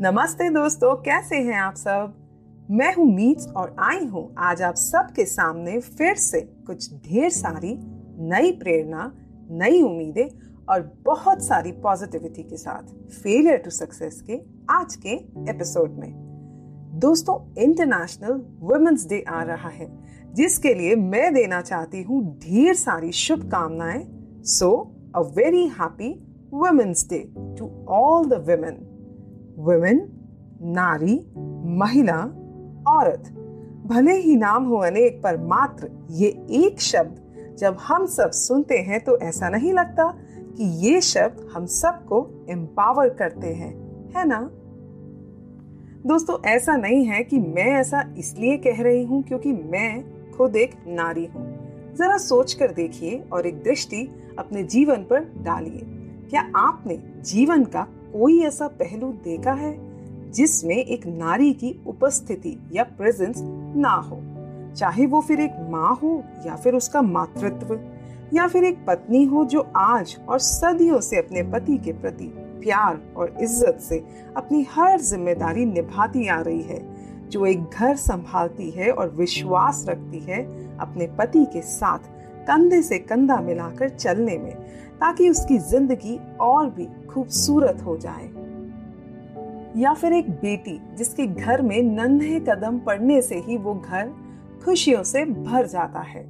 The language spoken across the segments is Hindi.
नमस्ते दोस्तों, कैसे हैं आप सब? मैं हूँ मीट्स और आई हूँ आज आप सबके सामने फिर से कुछ ढेर सारी नई प्रेरणा, नई उम्मीदें और बहुत सारी पॉजिटिविटी के साथ फेलियर टू सक्सेस के आज के एपिसोड में। दोस्तों इंटरनेशनल वुमेन्स डे आ रहा है, जिसके लिए मैं देना चाहती हूँ ढेर सारी शुभकामनाएँ। So a very happy women's day to all the women women नारी, महिला, औरत। भले ही नाम हो अनेक, पर मात्र ये एक शब्द जब हम सब सुनते हैं तो ऐसा नहीं लगता कि ये शब्द हम सबको एम्पावर करते हैं, है ना? दोस्तों, ऐसा नहीं है कि मैं ऐसा इसलिए कह रही हूँ क्योंकि मैं खुद एक नारी हूँ। जरा सोच कर देखिए और एक दृष्टि अपने जीवन पर डालिए। क्या आपने जीवन का कोई ऐसा पहलू देखा है जिसमें एक नारी की उपस्थिति या प्रेजेंस ना हो? चाहे वो फिर एक माँ हो या फिर उसका मातृत्व, या फिर एक पत्नी हो जो आज और सदियों से अपने पति के प्रति प्यार और इज़्ज़त से अपनी हर ज़िम्मेदारी निभाती आ रही है, जो एक घर संभालती है और विश्वास रखती है अपने पति के साथ कंधे से कंधा मिलाकर चलने में। ताकि उसकी ज़िंदगी और भी खूबसूरत हो जाए। या फिर एक बेटी जिसके घर में नन्हे कदम पड़ने से ही वो घर खुशियों से भर जाता है।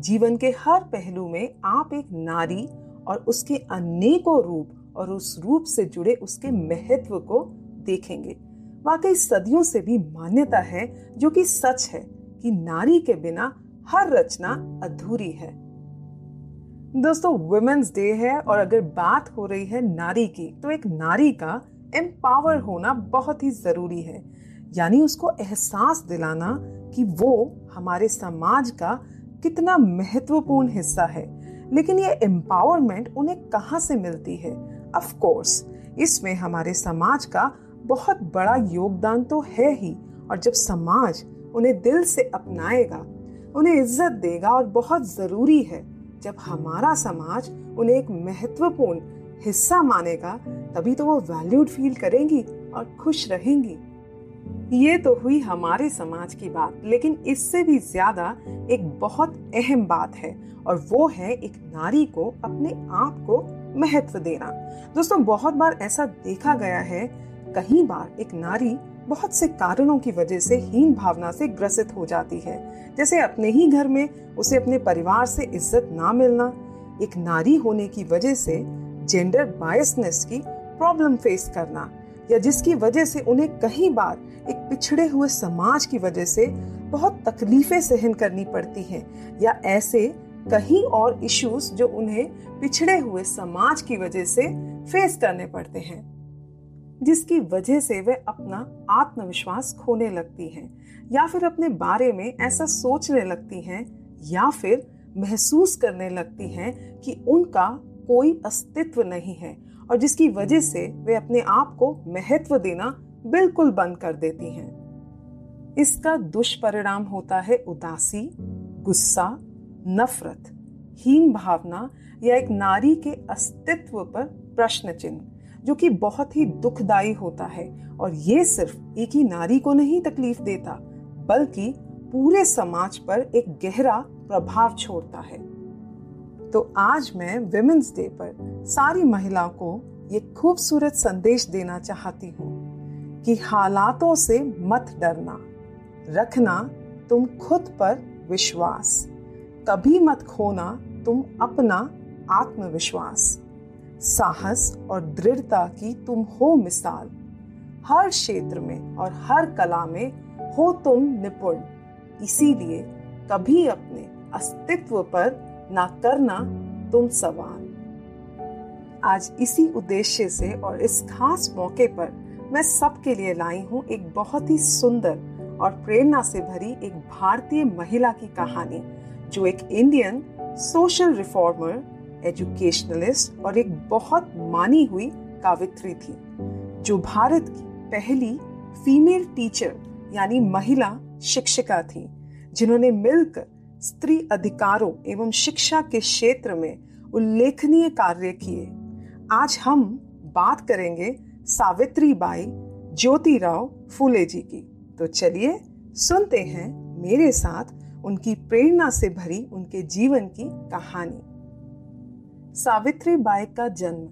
जीवन के हर पहलू में आप एक नारी और उसके अनेकों रूप और उस रूप से जुड़े उसके महत्व को देखेंगे। वाकई सदियों से भी मान्यता है जो कि सच है कि नारी के बिना हर रचना अधूरी है। दोस्तों वुमेन्स डे है और अगर बात हो रही है नारी की तो एक नारी का एम्पावर होना बहुत ही ज़रूरी है। यानी उसको एहसास दिलाना कि वो हमारे समाज का कितना महत्वपूर्ण हिस्सा है। लेकिन ये एम्पावरमेंट उन्हें कहाँ से मिलती है? ऑफ़ कोर्स इसमें हमारे समाज का बहुत बड़ा योगदान तो है ही, और जब समाज उन्हें दिल से अपनाएगा, उन्हें इज़्ज़त देगा और बहुत ज़रूरी है जब हमारा समाज उन्हें एक महत्वपूर्ण हिस्सा मानेगा, तभी तो वो वैल्यूड फील करेंगी और खुश रहेंगी। ये तो हुई हमारे समाज की बात, लेकिन इससे भी ज़्यादा एक बहुत अहम बात है, और वो है एक नारी को अपने आप को महत्व देना। दोस्तों, बहुत बार ऐसा देखा गया है, कहीं बार एक नारी बहुत से कारणों की वजह से हीन भावना से ग्रसित हो जाती है। जैसे अपने ही घर में उसे अपने परिवार से इज़्ज़त ना मिलना, एक नारी होने की वजह से जेंडर बायसनेस की प्रॉब्लम फेस करना, या जिसकी वजह से उन्हें कई बार एक पिछड़े हुए समाज की वजह से बहुत तकलीफें सहन करनी पड़ती हैं, या ऐसे कहीं और इश्यूज़ जो उन्हें पिछड़े हुए समाज की वजह से फेस करने पड़ते हैं। जिसकी वजह से वे अपना आत्मविश्वास खोने लगती हैं, या फिर अपने बारे में ऐसा सोचने लगती हैं, या फिर महसूस करने लगती हैं कि उनका कोई अस्तित्व नहीं है और जिसकी वजह से वे अपने आप को महत्व देना बिल्कुल बंद कर देती हैं। इसका दुष्परिणाम होता है उदासी, गुस्सा, नफरत, हीन भावना या एक नारी के अस्तित्व पर प्रश्न चिन्ह जो कि बहुत ही दुखदाई होता है और ये सिर्फ़ एक ही नारी को नहीं तकलीफ़ देता, बल्कि पूरे समाज पर एक गहरा प्रभाव छोड़ता है। तो आज मैं विमेंस डे पर सारी महिलाओं को ये खूबसूरत संदेश देना चाहती हूँ कि हालातों से मत डरना, रखना तुम खुद पर विश्वास, कभी मत खोना तुम अपना आत्मविश्वास। साहस और दृढ़ता की तुम हो मिसाल। हर क्षेत्र में और हर कला में हो तुम निपुण। इसीलिए कभी अपने अस्तित्व पर ना करना तुम सवाल। आज इसी उद्देश्य से और इस खास मौके पर मैं सबके लिए लाई हूँ एक बहुत ही सुंदर और प्रेरणा से भरी एक भारतीय महिला की कहानी, जो एक इंडियन सोशल रिफॉर्मर एजुकेशनलिस्ट और एक बहुत मानी हुई कावित्री थी, जो भारत की पहली फीमेल टीचर यानी महिला शिक्षिका थी, जिन्होंने मिलकर स्त्री अधिकारों एवं शिक्षा के क्षेत्र में उल्लेखनीय कार्य किए। आज हम बात करेंगे सावित्री बाई ज्योतिराव फूले जी की। तो चलिए सुनते हैं मेरे साथ उनकी प्रेरणा से भरी उनके जीवन की कहानी। सावित्री बाई का जन्म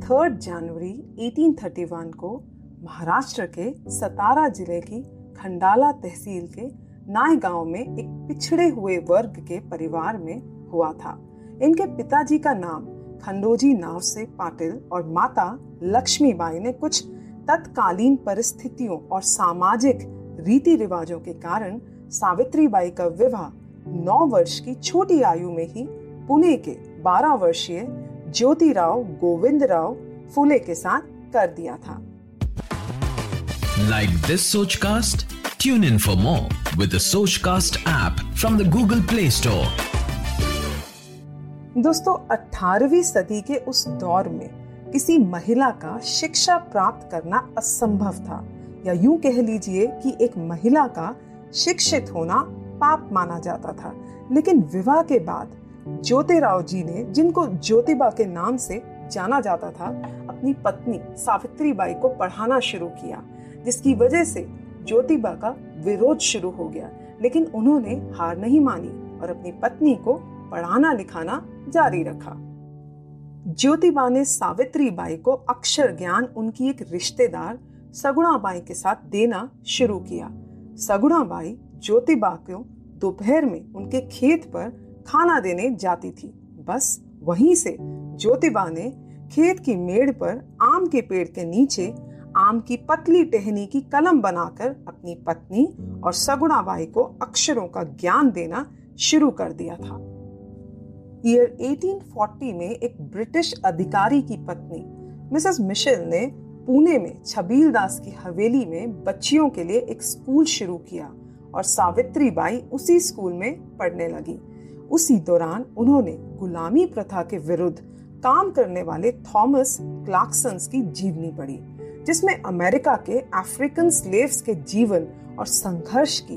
थर्ड जनवरी 1831 को महाराष्ट्र के सतारा ज़िले की खंडाला तहसील के नाय गाँव में एक पिछड़े हुए वर्ग के परिवार में हुआ था। इनके पिताजी का नाम खंडोजी नाव से पाटिल और माता लक्ष्मीबाई ने कुछ तत्कालीन परिस्थितियों और सामाजिक रीति रिवाजों के कारण सावित्री बाई का विवाह नौ वर्ष की छोटी आयु में ही पुणे के बारह वर्षीय ज्योतिराव गोविंद राव फुले के साथ कर दिया था। Like this Sochcast tune in for more with Sochcast app from the Google Play Store दोस्तों 18वीं सदी के उस दौर में किसी महिला का शिक्षा प्राप्त करना असंभव था। या यूँ कह लीजिए कि एक महिला का शिक्षित होना पाप माना जाता था। लेकिन विवाह के बाद ज्योतिराव जी ने, जिनको ज्योतिबा के नाम से जाना जाता था, अपनी पत्नी सावित्री बाई को पढ़ाना शुरू किया, जिसकी वजह से ज्योतिबा का विरोध शुरू हो गया। लेकिन उन्होंने हार नहीं मानी और अपनी पत्नी को पढ़ाना लिखाना जारी रखा। ज्योतिबा ने सावित्री बाई को अक्षर ज्ञान उनकी एक रिश्तेदार सगुणा बाई के साथ देना शुरू किया। सगुणा बाई ज्योतिबा को दोपहर में उनके खेत पर खाना देने जाती थी। बस वहीं से ज्योतिबा ने खेत की मेड़ पर आम के पेड़ के नीचे आम की पतली टहनी की कलम बनाकर अपनी पत्नी और सगुणा बाई को अक्षरों का ज्ञान देना शुरू कर दिया था। ईयर 1840 में एक ब्रिटिश अधिकारी की पत्नी, मिसेस मिशेल ने पुणे में छबील दास की हवेली में बच्चियों के लिए एक स्कूल शुरू किया और सावित्री बाई उसी स्कूल में पढ़ने लगी। उसी दौरान उन्होंने गुलामी प्रथा के विरुद्ध काम करने वाले थॉमस क्लार्कसंस की जीवनी पढ़ी, जिसमें अमेरिका के अफ्रीकन स्लेव्स के जीवन और संघर्ष की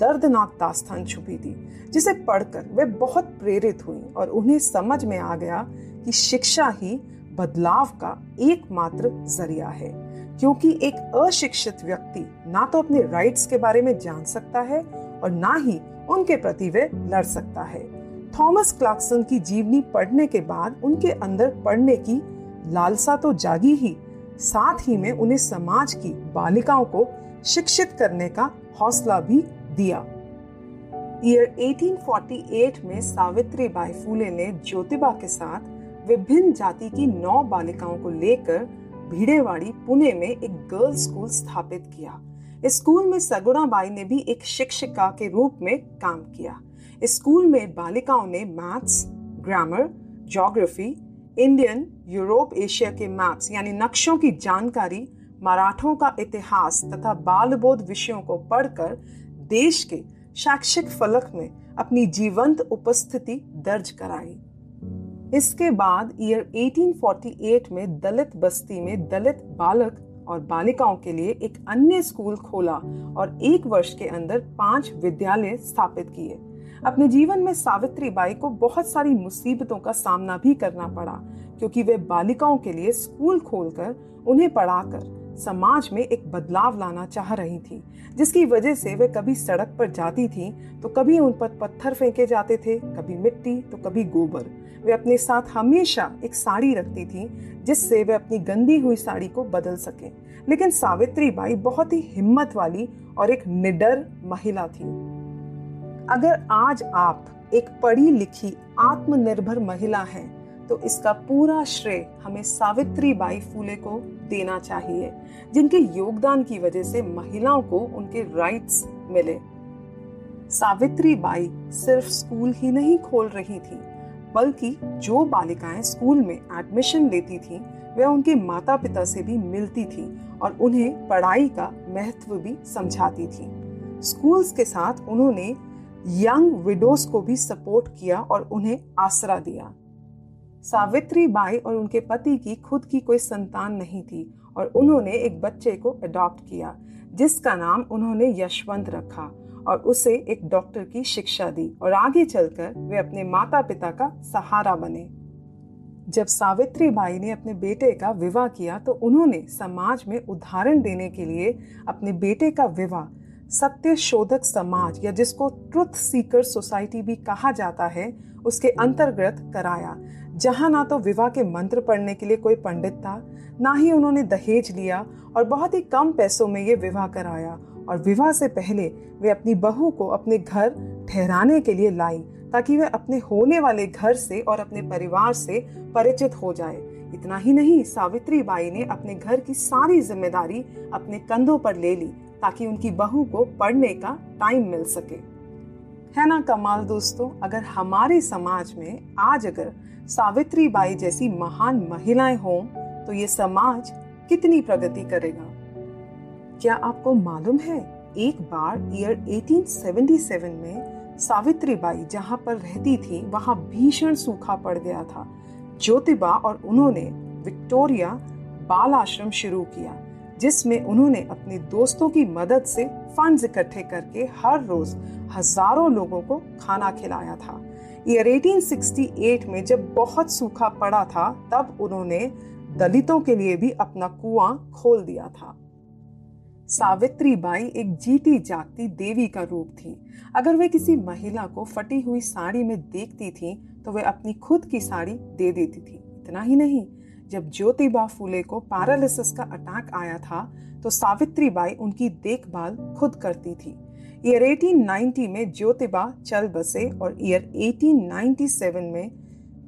दर्दनाक दास्तान छुपी थी, जिसे पढ़कर वे बहुत प्रेरित हुई और उन्हें समझ में आ गया कि शिक्षा ही बदलाव का एकमात्र ज़रिया है, क्योंकि एक अशिक्षित व्यक्ति ना तो अपने राइट्स के बारे में जान सकता है और ना ही उनके प्रति वे लड़ सकता है। थॉमस क्लार्कसन की जीवनी पढ़ने के बाद उनके अंदर पढ़ने की लालसा तो जागी ही, साथ ही में उन्हें समाज की बालिकाओं को शिक्षित करने का हौसला भी दिया। ईयर 1848 में सावित्री बाई फूले ने ज्योतिबा के साथ विभिन्न जाति की नौ बालिकाओं को लेकर भीड़ेवाड़ी पुणे में एक गर्ल्स स्कूल स्थापित किया। स्कूल में सगुणा बाई ने भी एक शिक्षिका के रूप में काम किया। स्कूल में बालिकाओं ने maths, grammar, geography, Indian, Europe, Asia के मैप्स यानी नक्शों की जानकारी, मराठों का इतिहास तथा बाल बोध विषयों को पढ़कर देश के शैक्षिक फलक में अपनी जीवंत उपस्थिति दर्ज कराई। इसके बाद ईयर 1848 में दलित बस्ती में दलित बालक और बालिकाओं के लिए एक अन्य स्कूल खोला और एक वर्ष के अंदर पाँच विद्यालय स्थापित किए। अपने जीवन में सावित्री बाई को बहुत सारी मुसीबतों का सामना भी करना पड़ा, क्योंकि वे बालिकाओं के लिए स्कूल खोलकर उन्हें पढ़ाकर समाज में एक बदलाव लाना चाह रही थी, जिसकी वजह से वे कभी सड़क पर जाती थी तो कभी उन पर पत्थर फेंके जाते थे, कभी मिट्टी तो कभी गोबर। वे अपने साथ हमेशा एक साड़ी रखती थी, जिससे वे अपनी गंदी हुई साड़ी को बदल सके। लेकिन सावित्री बाई बहुत ही हिम्मत वाली और एक निडर महिला थी। अगर आज आप एक पढ़ी लिखी आत्मनिर्भर महिला हैं तो इसका पूरा श्रेय हमें सावित्री बाई फूले को देना चाहिए, जिनके योगदान की वजह से महिलाओं को उनके राइट्स मिले। सावित्री बाई सिर्फ़ स्कूल ही नहीं खोल रही थी, बल्कि जो बालिकाएँ स्कूल में एडमिशन लेती थीं, वह उनके माता पिता से भी मिलती थी और उन्हें पढ़ाई का महत्व भी समझाती थी। स्कूल्स के साथ उन्होंने यंग विडोज को भी सपोर्ट किया और उन्हें आसरा दिया। सावित्री बाई और उनके पति की खुद की कोई संतान नहीं थी और उन्होंने एक बच्चे को अडॉप्ट किया, जिसका नाम उन्होंने यशवंत रखा और उसे एक डॉक्टर की शिक्षा दी और आगे चलकर वे अपने माता पिता का सहारा बने। जब सावित्री बाई ने अपने बेटे का विवाह किया तो उन्होंने समाज में उदाहरण देने के लिए अपने बेटे का विवाह सत्य शोधक समाज या जिसको ट्रुथ सीकर सोसाइटी भी कहा जाता है, उसके अंतर्गत कराया। जहाँ ना तो विवाह के मंत्र पढ़ने के लिए कोई पंडित था, ना ही उन्होंने दहेज लिया और बहुत ही कम पैसों में ये विवाह कराया। और विवाह से पहले वे अपनी बहू को अपने घर ठहराने के लिए लाई, ताकि वे अपने होने वाले घर से और अपने परिवार से परिचित हो जाए। इतना ही नहीं, सावित्री बाई ने अपने घर की सारी ज़िम्मेदारी अपने कंधों पर ले ली, ताकि उनकी बहू को पढ़ने का टाइम मिल सके। है ना कमाल दोस्तों? अगर हमारे समाज में आज अगर सावित्री बाई जैसी महान महिलाएँ हों तो ये समाज कितनी प्रगति करेगा? क्या आपको मालूम है, एक बार ईयर 1877 में सावित्री बाई जहाँ पर रहती थी, वहाँ भीषण सूखा पड़ गया था। ज्योतिबा और उन्होंने विक्टोरिया बाल आश्रम शुरू किया। जिसमें उन्होंने अपने दोस्तों की मदद से फंड्स इकट्ठे करके हर रोज हज़ारों लोगों को खाना खिलाया था। ईयर 1868 में जब बहुत सूखा पड़ा था, तब उन्होंने दलितों के लिए भी अपना कुआँ खोल दिया था। सावित्री बाई एक जीती जागती देवी का रूप थी। अगर वे किसी महिला को फटी हुई साड़ी में देखती थी तो वे अपनी खुद की साड़ी दे देती थी। इतना ही नहीं जब ज्योतिबा फूले को पैरालिसिस का अटैक आया था तो सावित्री बाई उनकी देखभाल खुद करती थी। ईयर 1890 में ज्योतिबा चल बसे और ईयर 1897 में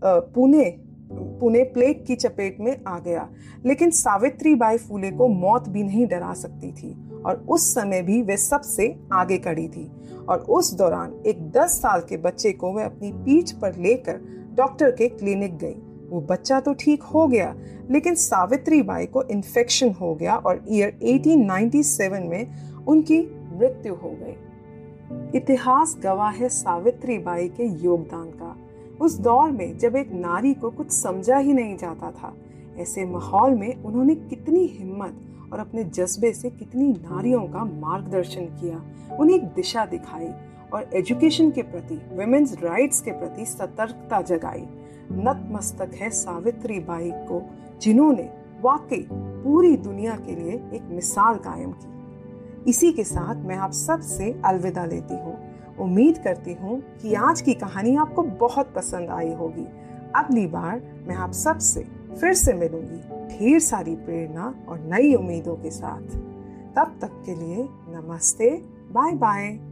पुणे पुणे प्लेग की चपेट में आ गया। लेकिन सावित्री बाई फूले को मौत भी नहीं डरा सकती थी और उस समय भी वे सबसे आगे खड़ी थी। और उस दौरान एक 10 साल के बच्चे को वह अपनी पीठ पर लेकर डॉक्टर के क्लिनिक गई। वो बच्चा तो ठीक हो गया, लेकिन सावित्री बाई को इन्फेक्शन हो गया और ईयर 1897 में उनकी मृत्यु हो गई। इतिहास गवाह है सावित्री बाई के योगदान का। उस दौर में जब एक नारी को कुछ समझा ही नहीं जाता था, ऐसे माहौल में उन्होंने कितनी हिम्मत और अपने जज्बे से कितनी नारियों का मार्गदर्शन किया, उन्हें एक दिशा दिखाई और एजुकेशन के प्रति वुमेन्स राइट्स के प्रति सतर्कता जगाई। नतमस्तक है सावित्री बाई को, जिन्होंने वाकई पूरी दुनिया के लिए एक मिसाल कायम की। इसी के साथ मैं आप सबसे अलविदा लेती हूँ। उम्मीद करती हूँ कि आज की कहानी आपको बहुत पसंद आई होगी। अगली बार मैं आप सबसे फिर से मिलूँगी ढेर सारी प्रेरणा और नई उम्मीदों के साथ। तब तक के लिए नमस्ते बाय बाय